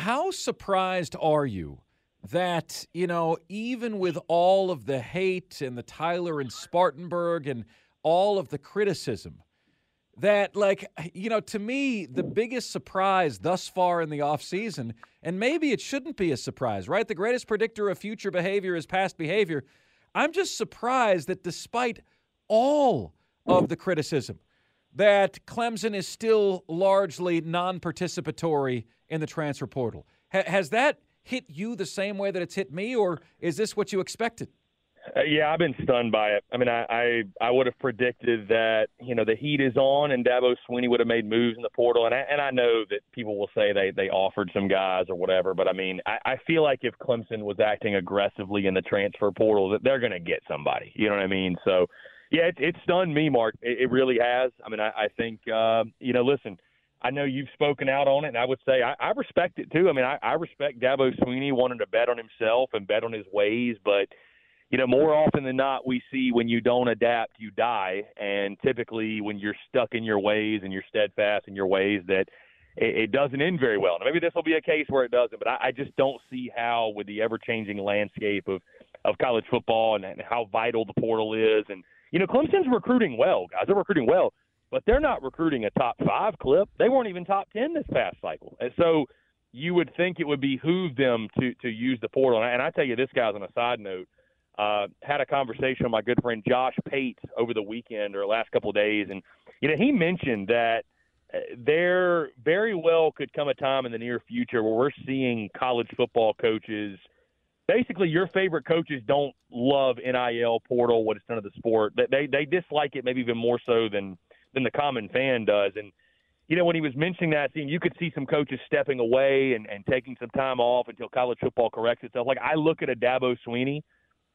How surprised are you that, you know, even with all of the hate and the Tyler and Spartanburg and all of the criticism, that like you know to me the biggest surprise thus far in the offseason and maybe it shouldn't be a surprise right? The greatest predictor of future behavior is past behavior. I'm just surprised that despite all of the criticism that clemson is still largely non-participatory in the transfer portal ha- has that hit you the same way that it's hit me or is this what you expected uh, yeah, I've been stunned by it. I mean, I, I I would have predicted that you know the heat is on and Dabo Swinney would have made moves in the portal, and I, and I know that people will say they they offered some guys or whatever, but I mean, I, I feel like if Clemson was acting aggressively in the transfer portal, that they're going to get somebody. You know what I mean? So, yeah, it, it stunned me, Mark. It, it really has. I mean, I, I think uh, you know, listen. I know you've spoken out on it, and I would say I, I respect it too. I mean, I, I respect Dabo Swinney wanting to bet on himself and bet on his ways, but you know, more often than not, we see when you don't adapt, you die. And typically, when you're stuck in your ways and you're steadfast in your ways, that it, it doesn't end very well. Now, maybe this will be a case where it doesn't, but I, I just don't see how, with the ever-changing landscape of of college football and, and how vital the portal is, and you know, Clemson's recruiting well, guys. They're recruiting well, but they're not recruiting a top five clip. They weren't even top ten this past cycle, and so you would think it would behoove them to to use the portal. And I, and I tell you, this guy's on a side note uh, had a conversation with my good friend Josh Pate over the weekend or last couple of days, and you know he mentioned that uh, there very well could come a time in the near future where we're seeing college football coaches. Basically, your favorite coaches don't love NIL portal, what it's done to the sport. They they dislike it maybe even more so than than the common fan does. And you know, when he was mentioning that, you could see some coaches stepping away and, and taking some time off until college football corrects itself. Like I look at a Dabo Swinney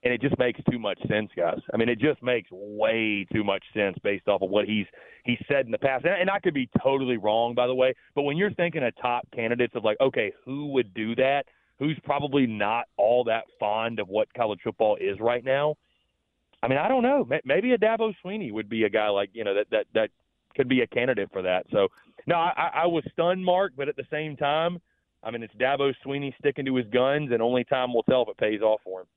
and it just makes too much sense, guys. I mean, it just makes way too much sense based off of what he's he's said in the past. And, and I could be totally wrong, by the way. But when you're thinking of top candidates of like, okay, who would do that? Who's probably not all that fond of what college football is right now? I mean, I don't know. Maybe a Dabo Swinney would be a guy like you know that that that could be a candidate for that. So, no, I, I was stunned, Mark, but at the same time, I mean, it's Dabo Swinney sticking to his guns, and only time will tell if it pays off for him.